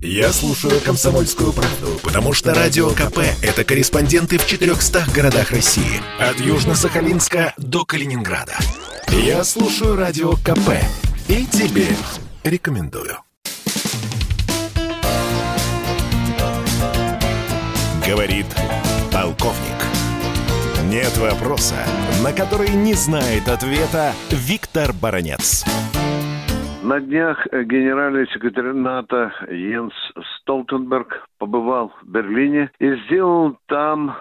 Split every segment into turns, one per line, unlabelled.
Я слушаю «Комсомольскую правду», потому что «Радио КП» — это корреспонденты в 400 городах России. От Южно-Сахалинска до Калининграда. Я слушаю «Радио КП» и тебе рекомендую. Говорит полковник. Нет вопроса, на который не знает ответа Виктор Баранец.
На днях генеральный секретарь НАТО Йенс Столтенберг побывал в Берлине и сделал там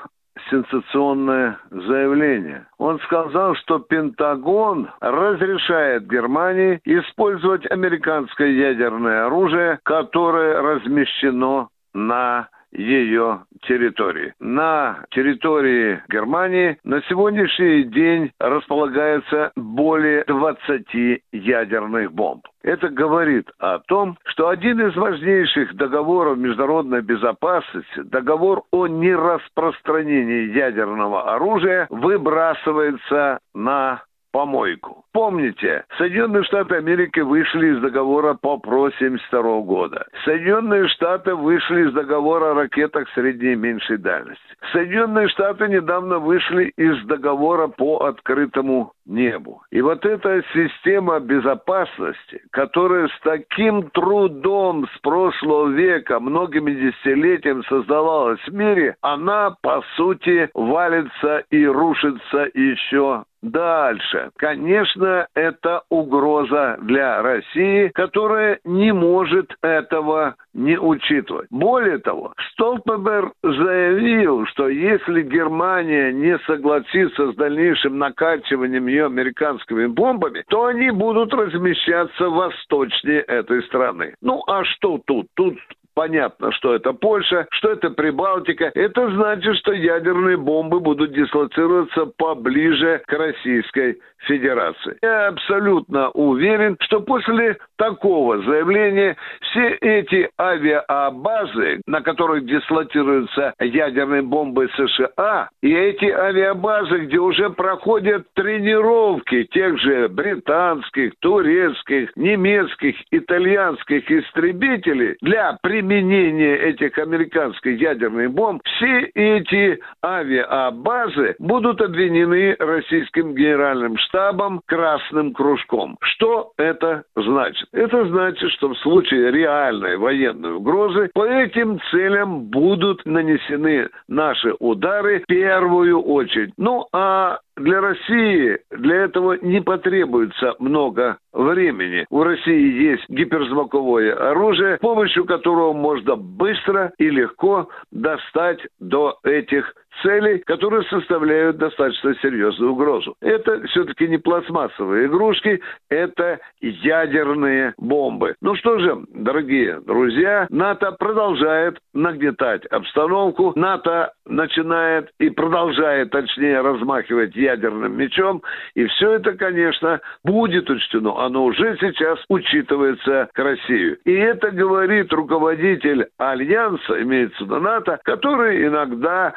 сенсационное заявление. Он сказал, что Пентагон разрешает Германии использовать американское ядерное оружие, которое размещено на ее территории. На территории Германии на сегодняшний день располагается более 20 ядерных бомб. Это говорит о том, что один из важнейших договоров международной безопасности, договор о нераспространении ядерного оружия, выбрасывается на помойку. Помните, Соединенные Штаты Америки вышли из договора по ПРО 72 года. Соединенные Штаты вышли из договора о ракетах средней и меньшей дальности. Соединенные Штаты недавно вышли из договора по открытому небу. И вот эта система безопасности, которая с таким трудом с прошлого века, многими десятилетиями создавалась в мире, она, по сути, валится и рушится еще Дальше. Конечно, это угроза для России, которая не может этого не учитывать. Более того, Столтенберг заявил, что если Германия не согласится с дальнейшим накачиванием ее американскими бомбами, то они будут размещаться восточнее этой страны. Ну а что тут? Тут Понятно, что это Польша, что это Прибалтика. Это значит, что ядерные бомбы будут дислоцироваться поближе к Российской Федерации. Я абсолютно уверен, что после такого заявления все эти авиабазы, на которых дислоцируются ядерные бомбы США, и эти авиабазы, где уже проходят тренировки тех же британских, турецких, немецких, итальянских истребителей для применения применения этих американских ядерных бомб, все эти авиабазы будут обвинены российским генеральным штабом Красным Кружком. Что это значит? Это значит, что в случае реальной военной угрозы по этим целям будут нанесены наши удары в первую очередь. Ну а для России для этого не потребуется много времени. У России есть гиперзвуковое оружие, с помощью которого можно быстро и легко достать до этих целей, которые составляют достаточно серьезную угрозу. Это все-таки не пластмассовые игрушки, это ядерные бомбы. Ну что же, дорогие друзья, НАТО продолжает нагнетать обстановку, НАТО начинает и продолжает, точнее, размахивать ядерным мечом, и все это, конечно, будет учтено. Оно уже сейчас учитывается к России. И это говорит руководитель Альянса, имеется в виду НАТО, который иногда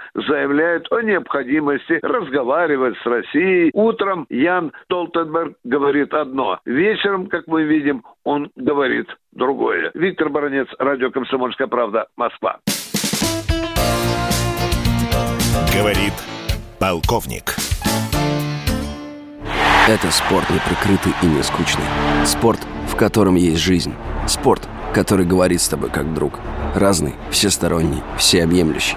заявляет о необходимости разговаривать с Россией. Утром Ян Толтенберг говорит одно. Вечером, как мы видим, он говорит другое. Виктор Баранец, Радио «Комсомольская правда», Москва.
Говорит полковник.
Это спорт не прикрытый и не скучный. Спорт, в котором есть жизнь. Спорт, который говорит с тобой как друг. Разный, всесторонний, всеобъемлющий.